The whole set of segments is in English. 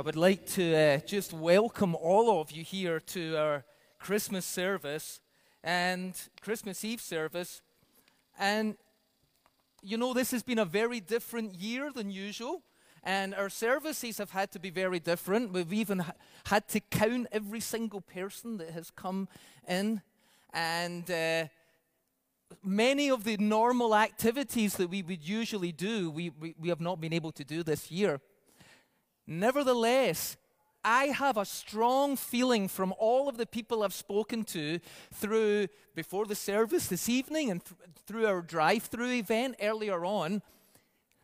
I would like to uh, just welcome all of you here to our Christmas service and Christmas Eve service. And you know, this has been a very different year than usual. And our services have had to be very different. We've even ha- had to count every single person that has come in. And uh, many of the normal activities that we would usually do, we, we, we have not been able to do this year. Nevertheless, I have a strong feeling from all of the people I've spoken to through before the service this evening and th- through our drive through event earlier on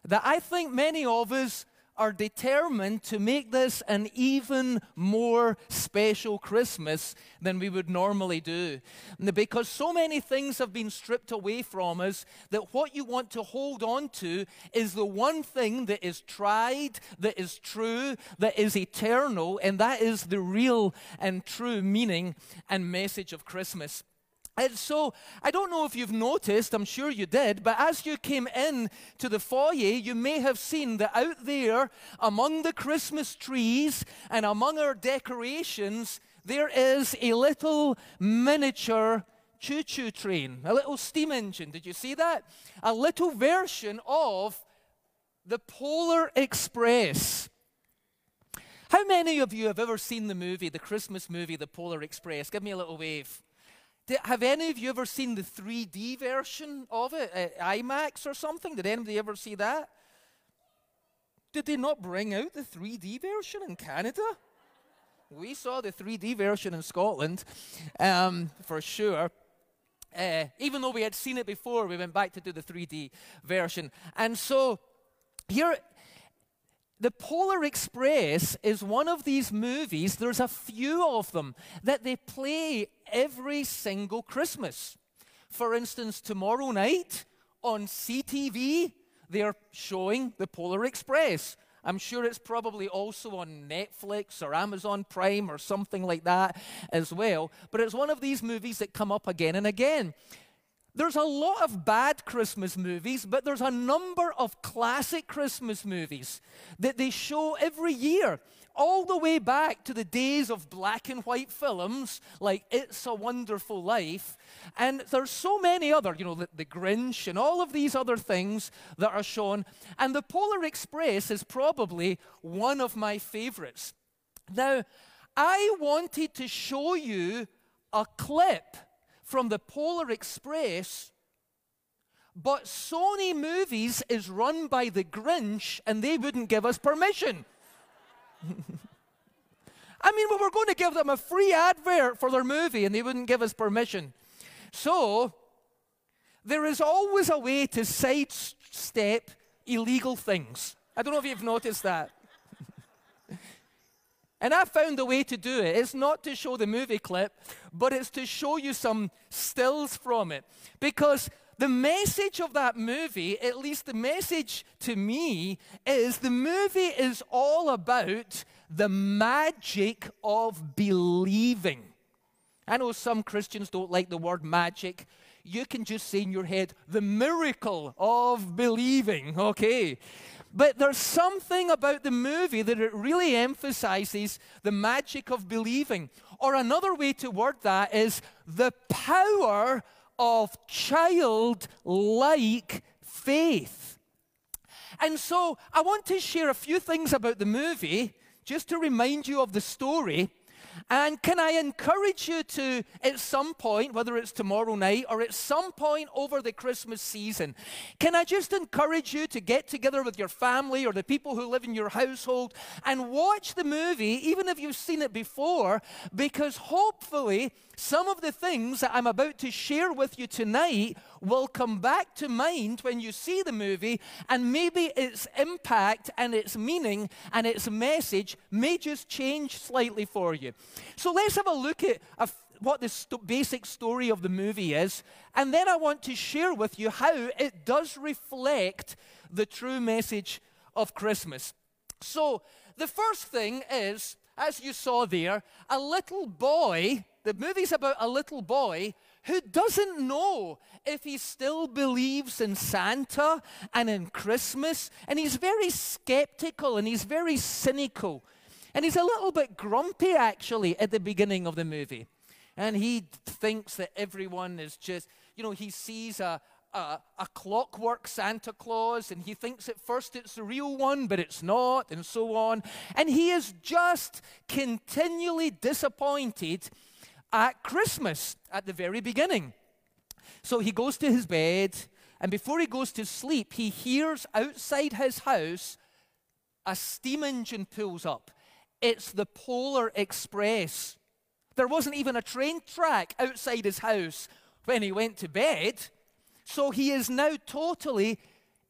that I think many of us are determined to make this an even more special Christmas than we would normally do. Because so many things have been stripped away from us that what you want to hold on to is the one thing that is tried, that is true, that is eternal, and that is the real and true meaning and message of Christmas. And so, I don't know if you've noticed, I'm sure you did, but as you came in to the foyer, you may have seen that out there among the Christmas trees and among our decorations, there is a little miniature choo choo train, a little steam engine. Did you see that? A little version of the Polar Express. How many of you have ever seen the movie, the Christmas movie, The Polar Express? Give me a little wave. Have any of you ever seen the 3D version of it at IMAX or something? Did anybody ever see that? Did they not bring out the 3D version in Canada? We saw the 3D version in Scotland, um, for sure. Uh, even though we had seen it before, we went back to do the 3D version. And so here, the Polar Express is one of these movies, there's a few of them, that they play every single Christmas. For instance, tomorrow night on CTV, they're showing the Polar Express. I'm sure it's probably also on Netflix or Amazon Prime or something like that as well. But it's one of these movies that come up again and again. There's a lot of bad Christmas movies, but there's a number of classic Christmas movies that they show every year, all the way back to the days of black and white films like It's a Wonderful Life. And there's so many other, you know, the, the Grinch and all of these other things that are shown. And the Polar Express is probably one of my favorites. Now, I wanted to show you a clip from the Polar Express, but Sony Movies is run by the Grinch and they wouldn't give us permission. I mean, we were going to give them a free advert for their movie and they wouldn't give us permission. So, there is always a way to sidestep illegal things. I don't know if you've noticed that. And I found a way to do it. It's not to show the movie clip, but it's to show you some stills from it. Because the message of that movie, at least the message to me, is the movie is all about the magic of believing. I know some Christians don't like the word magic. You can just say in your head, the miracle of believing, okay? But there's something about the movie that it really emphasizes the magic of believing. Or another way to word that is the power of childlike faith. And so I want to share a few things about the movie just to remind you of the story. And can I encourage you to, at some point, whether it's tomorrow night or at some point over the Christmas season, can I just encourage you to get together with your family or the people who live in your household and watch the movie, even if you've seen it before, because hopefully some of the things that I'm about to share with you tonight will come back to mind when you see the movie, and maybe its impact and its meaning and its message may just change slightly for you. So let's have a look at what the st- basic story of the movie is, and then I want to share with you how it does reflect the true message of Christmas. So, the first thing is, as you saw there, a little boy the movie's about a little boy who doesn't know if he still believes in Santa and in Christmas, and he's very skeptical and he's very cynical. And he's a little bit grumpy, actually, at the beginning of the movie. And he thinks that everyone is just, you know, he sees a, a, a, clockwork Santa Claus, and he thinks at first it's the real one, but it's not, and so on. And he is just continually disappointed at Christmas at the very beginning. So he goes to his bed, and before he goes to sleep, he hears outside his house a steam engine pulls up. It's the Polar Express. There wasn't even a train track outside his house when he went to bed. So he is now totally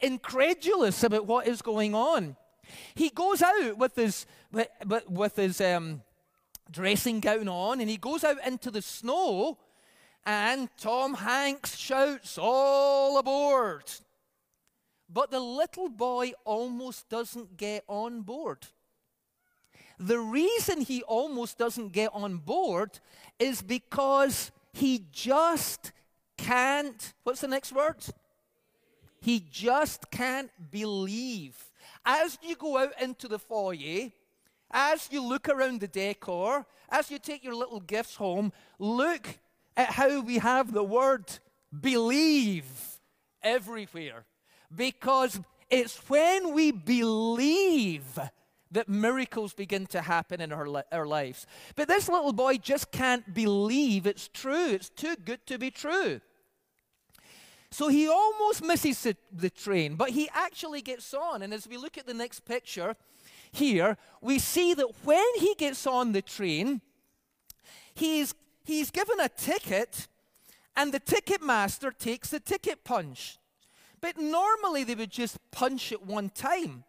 incredulous about what is going on. He goes out with his, with, with his um, dressing gown on and he goes out into the snow and Tom Hanks shouts, All aboard! But the little boy almost doesn't get on board. The reason he almost doesn't get on board is because he just can't. What's the next word? He just can't believe. As you go out into the foyer, as you look around the decor, as you take your little gifts home, look at how we have the word believe everywhere. Because it's when we believe that miracles begin to happen in our, our lives. But this little boy just can't believe it's true. It's too good to be true. So he almost misses the, the train, but he actually gets on. And as we look at the next picture here, we see that when he gets on the train, he's he's given a ticket, and the ticket master takes the ticket punch. But normally they would just punch it one time.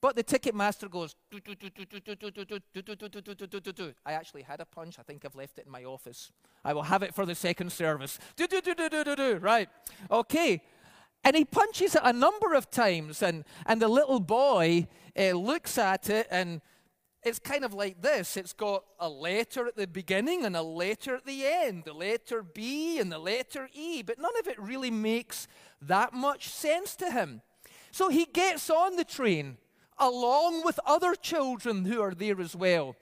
But the ticket master goes, I actually had a punch. I think I've left it in my office. I will have it for the second service. Right. Okay. And he punches it a number of times, and, and the little boy uh, looks at it and it's kind of like this it's got a letter at the beginning and a letter at the end, the letter B and the letter E, but none of it really makes that much sense to him. So he gets on the train along with other children who are there as well.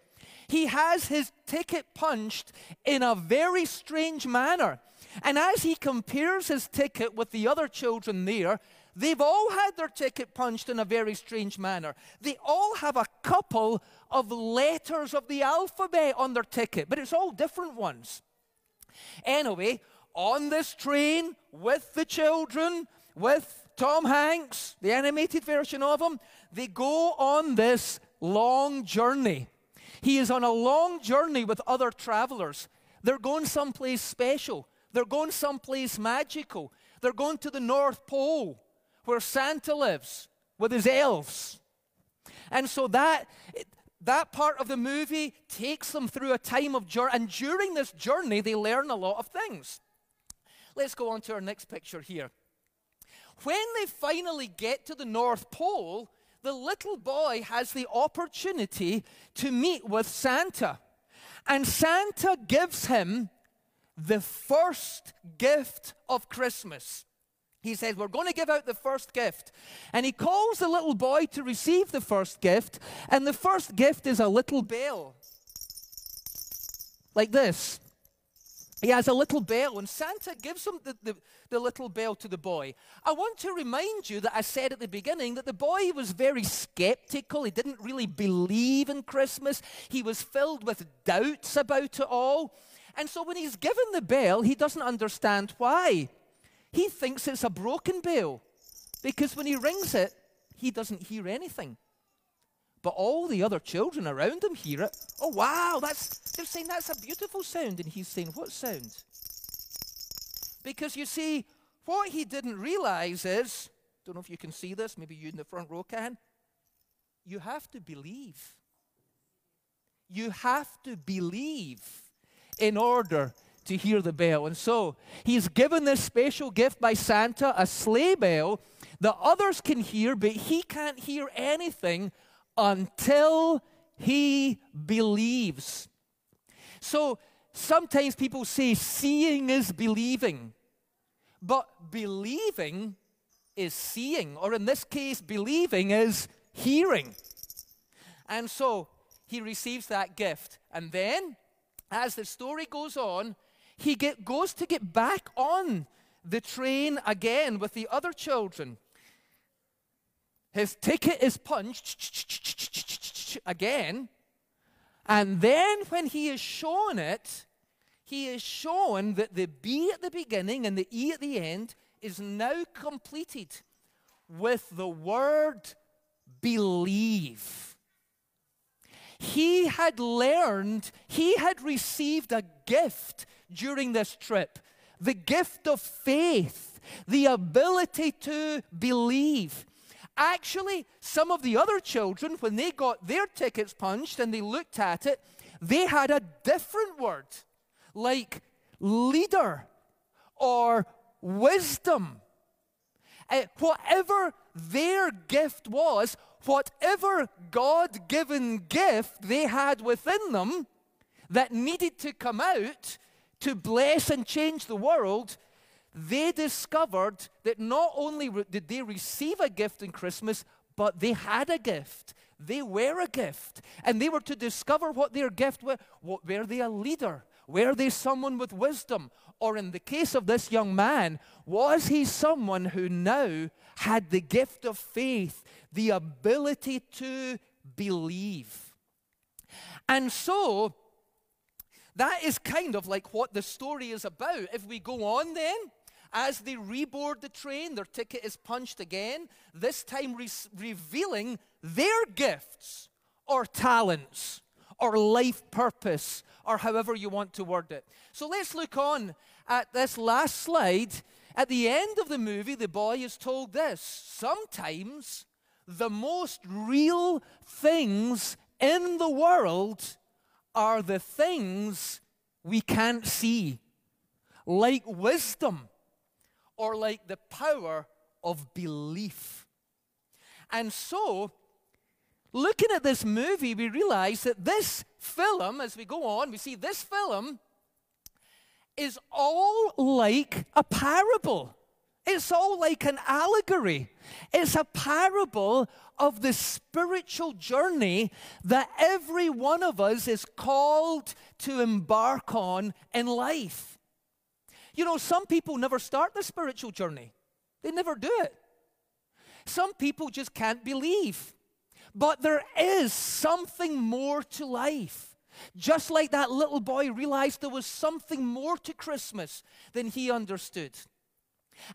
He has his ticket punched in a very strange manner. And as he compares his ticket with the other children there, they've all had their ticket punched in a very strange manner. They all have a couple of letters of the alphabet on their ticket, but it's all different ones. Anyway, on this train with the children, with Tom Hanks, the animated version of him, they go on this long journey. He is on a long journey with other travelers. They're going someplace special. They're going someplace magical. They're going to the North Pole where Santa lives with his elves. And so that, that part of the movie takes them through a time of journey. And during this journey, they learn a lot of things. Let's go on to our next picture here. When they finally get to the North Pole, the little boy has the opportunity to meet with Santa. And Santa gives him the first gift of Christmas. He says, We're going to give out the first gift. And he calls the little boy to receive the first gift. And the first gift is a little bell. Like this. He has a little bell, and Santa gives him the, the, the, little bell to the boy. I want to remind you that I said at the beginning that the boy was very skeptical. He didn't really believe in Christmas, he was filled with doubts about it all. And so when he's given the bell, he doesn't understand why. He thinks it's a broken bell because when he rings it, he doesn't hear anything. But all the other children around him hear it. Oh, wow, that's, they're saying that's a beautiful sound. And he's saying, What sound? Because you see, what he didn't realize is don't know if you can see this, maybe you in the front row can. You have to believe. You have to believe in order to hear the bell. And so he's given this special gift by Santa, a sleigh bell that others can hear, but he can't hear anything until he believes. So sometimes people say seeing is believing, but believing is seeing, or in this case, believing is hearing. And so he receives that gift. And then, as the story goes on, he get, goes to get back on the train again with the other children. His ticket is punched again. And then, when he is shown it, he is shown that the B at the beginning and the E at the end is now completed with the word believe. He had learned, he had received a gift during this trip the gift of faith, the ability to believe. Actually, some of the other children, when they got their tickets punched and they looked at it, they had a different word, like leader or wisdom. Uh, whatever their gift was, whatever God given gift they had within them that needed to come out to bless and change the world, they discovered that not only did they receive a gift in Christmas, but they had a gift. They were a gift. And they were to discover what their gift was. Were they a leader? Were they someone with wisdom? Or in the case of this young man, was he someone who now had the gift of faith, the ability to believe? And so, that is kind of like what the story is about. If we go on then, as they reboard the train, their ticket is punched again, this time re- revealing their gifts or talents or life purpose or however you want to word it. So let's look on at this last slide. At the end of the movie, the boy is told this sometimes the most real things in the world are the things we can't see, like wisdom or like the power of belief. And so, looking at this movie, we realize that this film, as we go on, we see this film is all like a parable. It's all like an allegory. It's a parable of the spiritual journey that every one of us is called to embark on in life. You know, some people never start the spiritual journey, they never do it. Some people just can't believe. But there is something more to life. Just like that little boy realized there was something more to Christmas than he understood.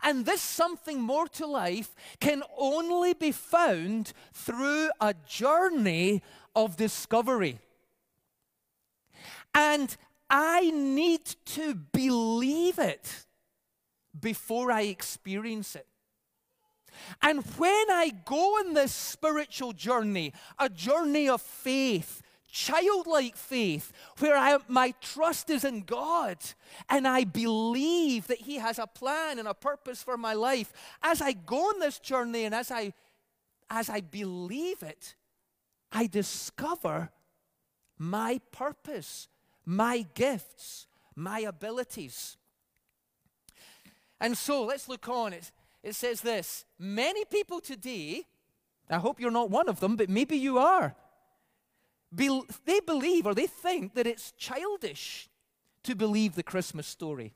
And this something more to life can only be found through a journey of discovery. And I need to believe it before I experience it. And when I go on this spiritual journey, a journey of faith, childlike faith, where I, my trust is in God and I believe that He has a plan and a purpose for my life. As I go on this journey and as I, as I believe it, I discover my purpose, my gifts, my abilities. And so let's look on. It, it says this Many people today, I hope you're not one of them, but maybe you are be, they believe or they think that it's childish to believe the Christmas story.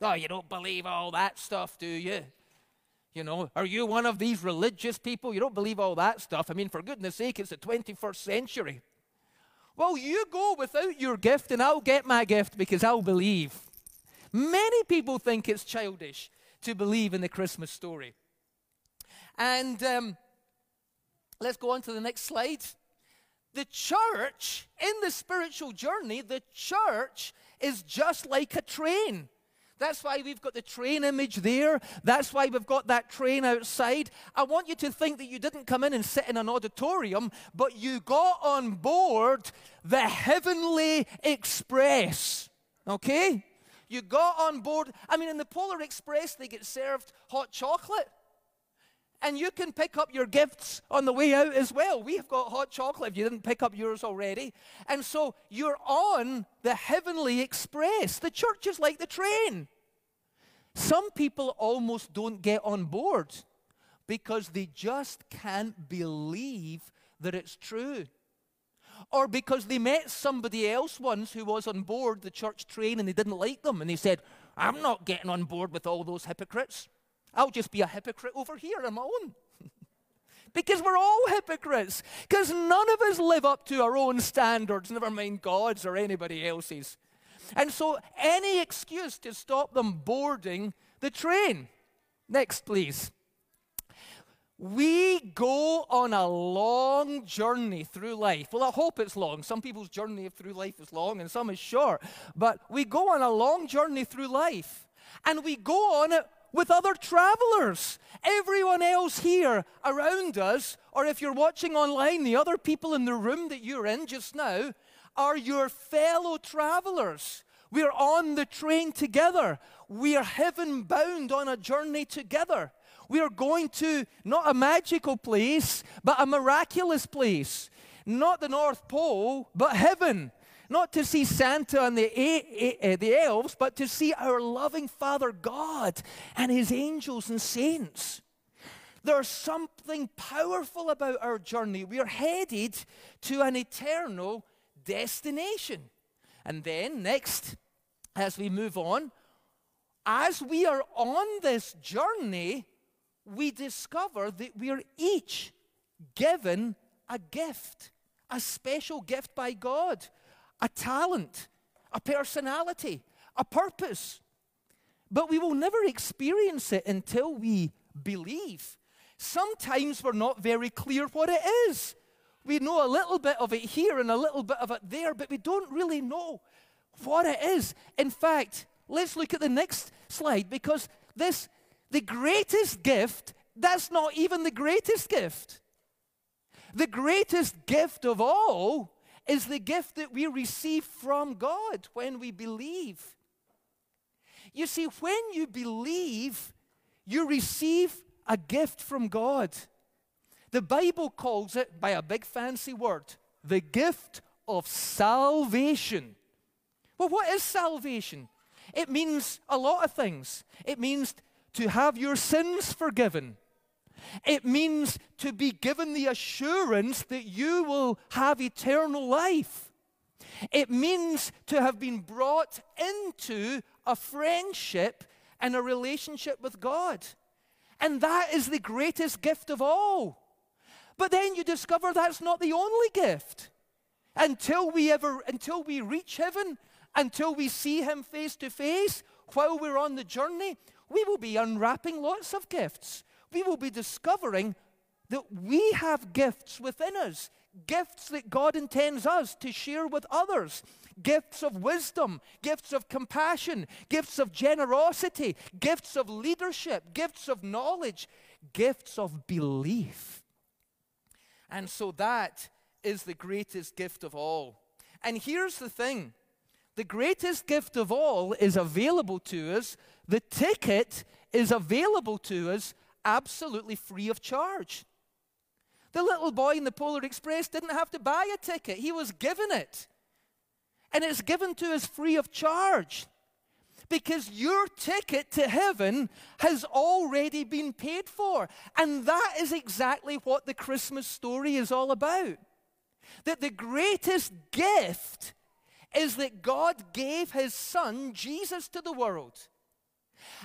Oh, you don't believe all that stuff, do you? You know, are you one of these religious people? You don't believe all that stuff. I mean, for goodness sake, it's the 21st century. Well, you go without your gift, and I'll get my gift because I'll believe. Many people think it's childish to believe in the Christmas story. And um, let's go on to the next slide. The church, in the spiritual journey, the church is just like a train. That's why we've got the train image there. That's why we've got that train outside. I want you to think that you didn't come in and sit in an auditorium, but you got on board the Heavenly Express. Okay? You got on board. I mean, in the Polar Express, they get served hot chocolate. And you can pick up your gifts on the way out as well. We have got hot chocolate if you didn't pick up yours already. And so you're on the heavenly express. The church is like the train. Some people almost don't get on board because they just can't believe that it's true. or because they met somebody else once who was on board the church train and they didn't like them and they said, I'm not getting on board with all those hypocrites. I'll just be a hypocrite over here on my own. because we're all hypocrites. Because none of us live up to our own standards, never mind God's or anybody else's. And so, any excuse to stop them boarding the train. Next, please. We go on a long journey through life. Well, I hope it's long. Some people's journey through life is long and some is short. But we go on a long journey through life. And we go on it with other travelers. Everyone else here around us, or if you're watching online, the other people in the room that you're in just now, are your fellow travelers. We're on the train together. We are heaven bound on a journey together. We are going to not a magical place, but a miraculous place. Not the North Pole, but heaven. Not to see Santa and the, uh, the elves, but to see our loving Father God and his angels and saints. There's something powerful about our journey. We are headed to an eternal destination. And then, next, as we move on, as we are on this journey, we discover that we are each given a gift, a special gift by God, a talent, a personality, a purpose. But we will never experience it until we believe. Sometimes we're not very clear what it is. We know a little bit of it here and a little bit of it there, but we don't really know what it is. In fact, let's look at the next slide because this the greatest gift, that's not even the greatest gift. The greatest gift of all is the gift that we receive from God when we believe. You see, when you believe, you receive a gift from God. The Bible calls it, by a big fancy word, the gift of salvation. Well, what is salvation? It means a lot of things. It means to have your sins forgiven. It means to be given the assurance that you will have eternal life. It means to have been brought into a friendship and a relationship with God. And that is the greatest gift of all. But then you discover that's not the only gift. Until we ever until we reach heaven, until we see him face to face, while we're on the journey, we will be unwrapping lots of gifts. We will be discovering that we have gifts within us, gifts that God intends us to share with others. Gifts of wisdom, gifts of compassion, gifts of generosity, gifts of leadership, gifts of knowledge, gifts of belief. And so that is the greatest gift of all. And here's the thing the greatest gift of all is available to us the ticket is available to us absolutely free of charge. The little boy in the Polar Express didn't have to buy a ticket, he was given it. And it's given to us free of charge. Because your ticket to heaven has already been paid for. And that is exactly what the Christmas story is all about. That the greatest gift is that God gave his son, Jesus, to the world.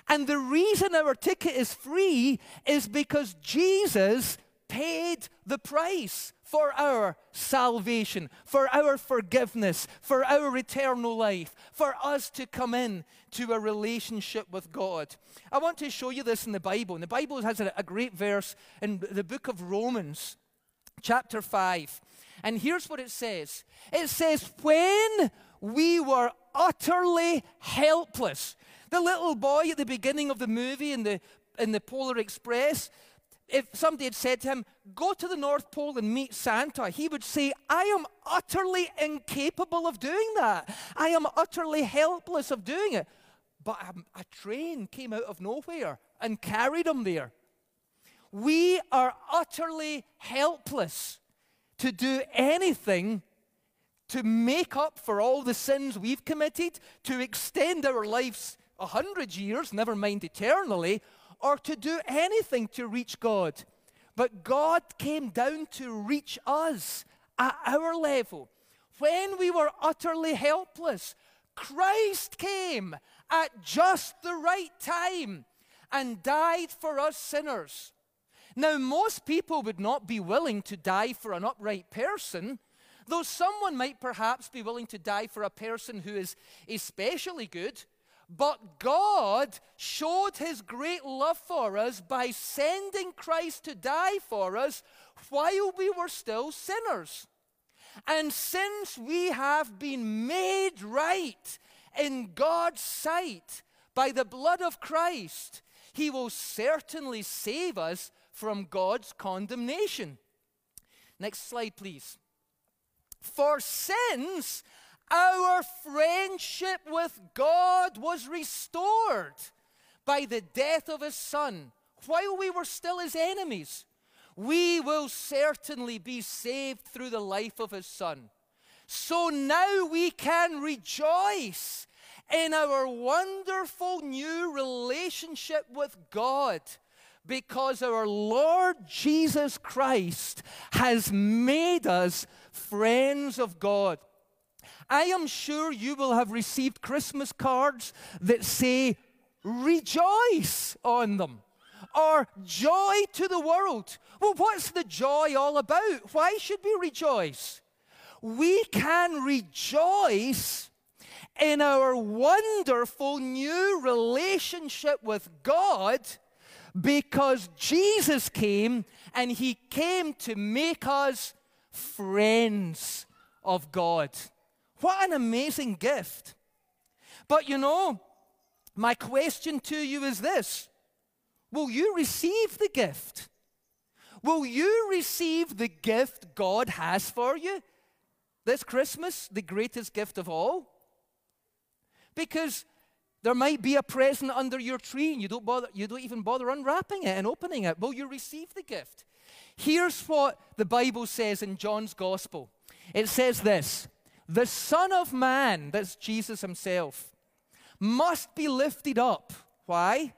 And the reason our ticket is free is because Jesus paid the price for our salvation, for our forgiveness, for our eternal life, for us to come in to a relationship with God. I want to show you this in the Bible. And the Bible has a, great verse in the book of Romans, chapter 5. And here's what it says it says, When we were utterly helpless, the little boy at the beginning of the movie in the, in the Polar Express, if somebody had said to him, Go to the North Pole and meet Santa, he would say, I am utterly incapable of doing that. I am utterly helpless of doing it. But a, a train came out of nowhere and carried him there. We are utterly helpless to do anything to make up for all the sins we've committed, to extend our lives a hundred years, never mind eternally, or to do anything to reach God. But God came down to reach us at our level. when we were utterly helpless, Christ came at just the right time and died for us sinners. Now, most people would not be willing to die for an upright person, though someone might perhaps be willing to die for a person who is especially good. But God showed his great love for us by sending Christ to die for us while we were still sinners. And since we have been made right in God's sight by the blood of Christ, he will certainly save us from God's condemnation. Next slide, please. For since our friendship with God was restored by the death of his Son while we were still his enemies, we will certainly be saved through the life of his Son. So now we can rejoice in our wonderful new relationship with God because our Lord Jesus Christ has made us friends of God. I am sure you will have received Christmas cards that say, Rejoice on them, or Joy to the world. Well, what's the joy all about? Why should we rejoice? We can rejoice in our wonderful new relationship with God because Jesus came and he came to make us friends of God. What an amazing gift. But you know, my question to you is this Will you receive the gift? Will you receive the gift God has for you this Christmas, the greatest gift of all? Because there might be a present under your tree and you don't, bother, you don't even bother unwrapping it and opening it. Will you receive the gift? Here's what the Bible says in John's Gospel it says this The Son of Man, that's Jesus himself, must be lifted up. Why?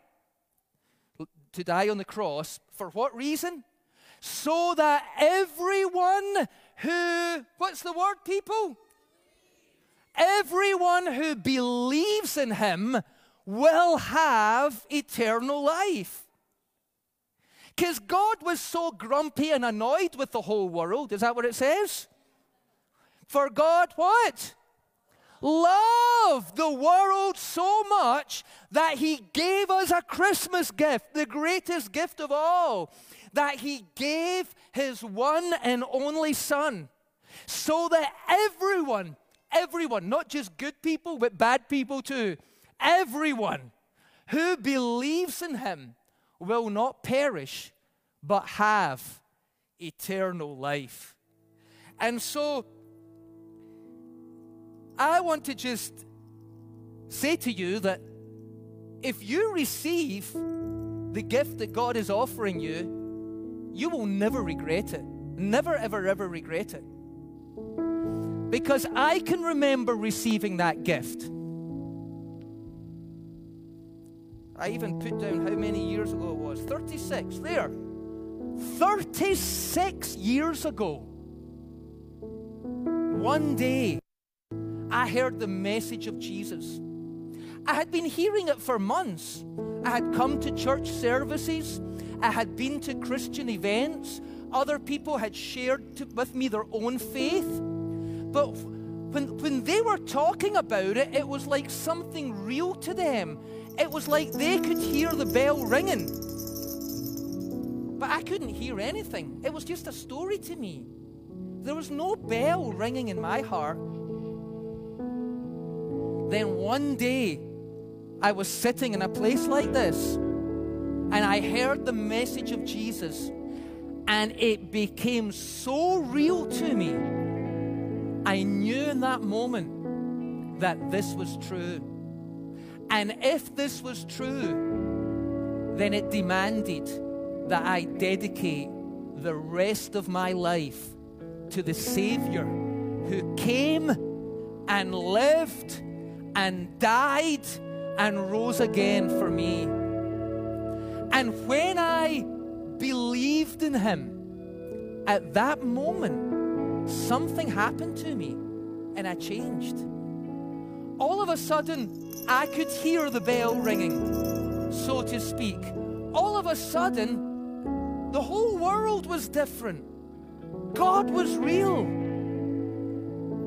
To die on the cross. For what reason? So that everyone who, what's the word, people? Everyone who believes in him will have eternal life. Because God was so grumpy and annoyed with the whole world. Is that what it says? For God, what? Loved the world so much that he gave us a Christmas gift, the greatest gift of all, that he gave his one and only Son, so that everyone everyone, not just good people, but bad people too, everyone who believes in him will not perish, but have eternal life. And so, I want to just say to you that if you receive the gift that God is offering you, you will never regret it. Never, ever, ever regret it. Because I can remember receiving that gift. I even put down how many years ago it was 36. There. 36 years ago. One day, I heard the message of Jesus. I had been hearing it for months. I had come to church services, I had been to Christian events, other people had shared to, with me their own faith. But when, when they were talking about it, it was like something real to them. It was like they could hear the bell ringing. But I couldn't hear anything. It was just a story to me. There was no bell ringing in my heart. Then one day, I was sitting in a place like this, and I heard the message of Jesus, and it became so real to me I knew in that moment that this was true. And if this was true, then it demanded that I dedicate the rest of my life to the Savior who came and lived and died and rose again for me. And when I believed in Him, at that moment, something happened to me. and I changed. All of a sudden, I could hear the bell ringing, so to speak. All of a sudden, the whole world was different. God was real.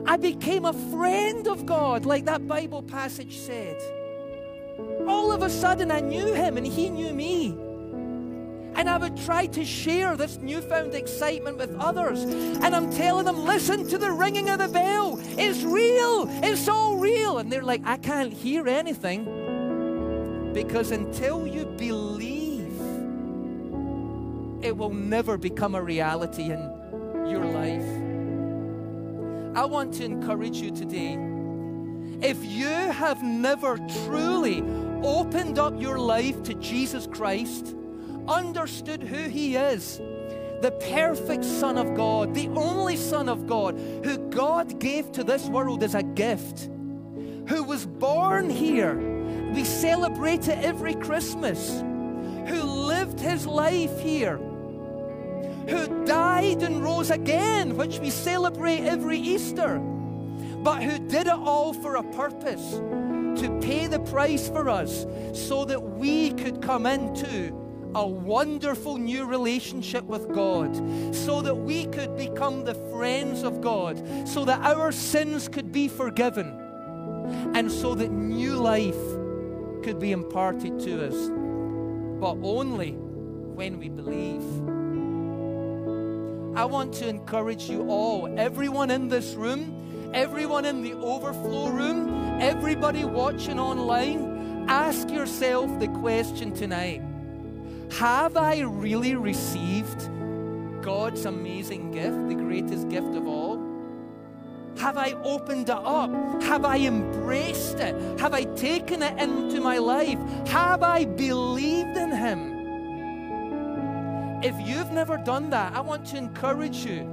I became a friend of God, like that Bible passage said. All of a sudden, I knew Him and He knew me. And I would try to share this newfound excitement with others. And I'm telling them, listen to the ringing of the bell. It's real. It's all real. And they're like, I can't hear anything. Because until you believe, it will never become a reality in your life. I want to encourage you today. If you have never truly opened up your life to Jesus Christ, understood who He is, the perfect Son of God, the only Son of God, who God gave to this world as a gift, who was born here. We celebrate it every Christmas, who lived His life here, who died and rose again, which we celebrate every Easter, but who did it all for a purpose to pay the price for us so that we could come into a wonderful new relationship with God so that we could become the friends of God, so that our sins could be forgiven, and so that new life could be imparted to us, but only when we believe. I want to encourage you all, everyone in this room, everyone in the overflow room, everybody watching online, ask yourself the question tonight have I really received God's amazing gift, the greatest gift of all? Have I opened it up? Have I embraced it? Have I taken it into my life? Have I believed in Him? If you've never done that, I want to encourage you.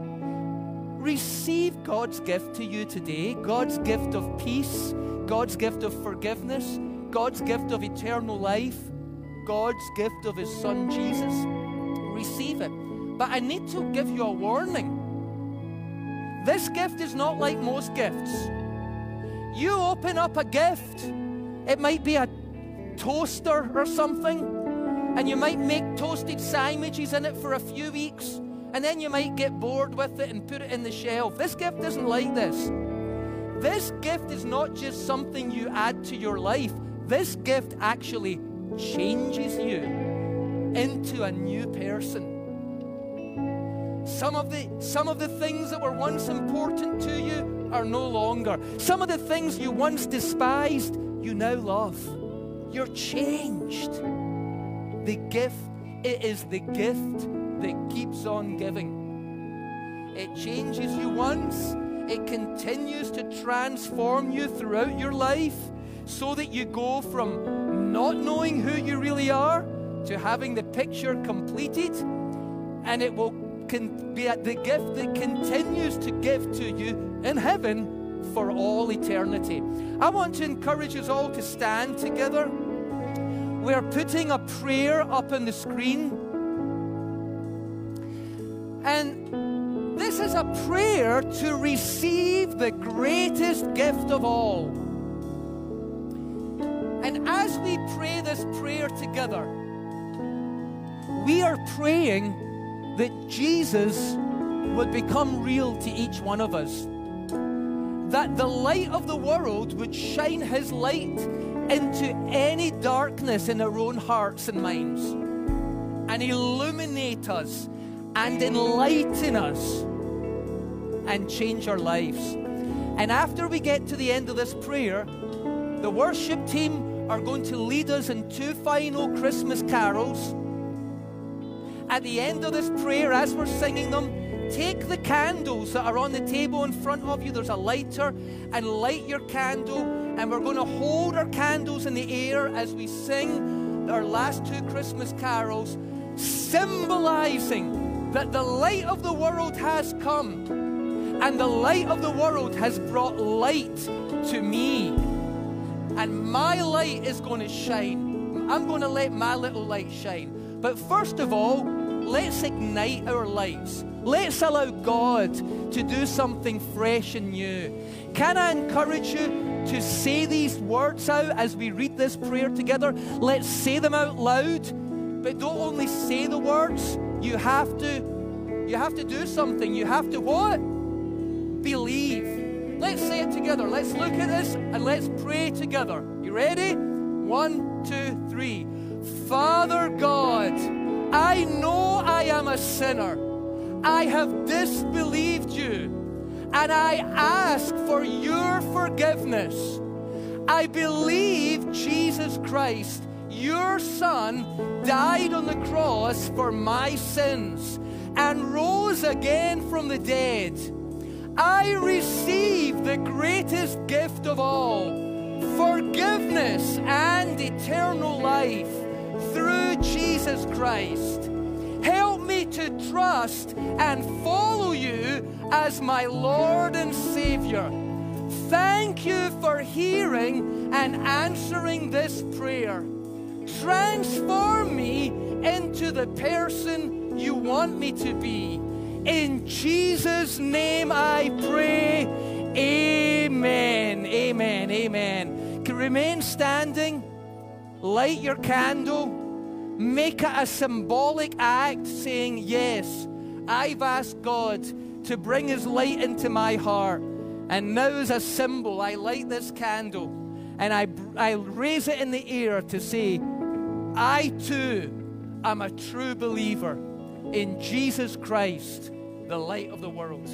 Receive God's gift to you today God's gift of peace, God's gift of forgiveness, God's gift of eternal life. God's gift of His Son Jesus. Receive it. But I need to give you a warning. This gift is not like most gifts. You open up a gift, it might be a toaster or something, and you might make toasted sandwiches in it for a few weeks, and then you might get bored with it and put it in the shelf. This gift isn't like this. This gift is not just something you add to your life, this gift actually changes you into a new person. Some of the some of the things that were once important to you are no longer. Some of the things you once despised, you now love. You're changed. The gift, it is the gift that keeps on giving. It changes you once, it continues to transform you throughout your life so that you go from not knowing who you really are to having the picture completed, and it will be the gift that continues to give to you in heaven for all eternity. I want to encourage us all to stand together. We're putting a prayer up on the screen. And this is a prayer to receive the greatest gift of all and as we pray this prayer together, we are praying that Jesus would become real to each one of us. That the light of the world would shine his light into any darkness in our own hearts and minds and illuminate us and enlighten us and change our lives. And after we get to the end of this prayer, the worship team are going to lead us in two final Christmas carols. At the end of this prayer, as we're singing them, take the candles that are on the table in front of you. There's a lighter, and light your candle. And we're going to hold our candles in the air as we sing our last two Christmas carols, symbolizing that the light of the world has come. And the light of the world has brought light to me and my light is going to shine. I'm going to let my little light shine. But first of all, let's ignite our lights. Let's allow God to do something fresh and new. Can I encourage you to say these words out as we read this prayer together? Let's say them out loud. But don't only say the words, you have to you have to do something. You have to what? Believe. Let's say it together. Let's look at this and let's pray together. You ready? One, two, three. Father God, I know I am a sinner. I have disbelieved you, and I ask for your forgiveness. I believe Jesus Christ, your Son, died on the cross for my sins and rose again from the dead. I receive the greatest gift of all forgiveness and eternal life through Jesus Christ. Help me to trust and follow you as my Lord and Savior. Thank you for hearing and answering this prayer. Transform me into the person you want me to be. In Jesus' name I pray. Amen. Amen. Amen. Can remain standing. Light your candle. Make it a symbolic act saying, Yes, I've asked God to bring His light into my heart. And now, as a symbol, I light this candle and I, I raise it in the air to say, I too am a true believer in Jesus Christ, the light of the world.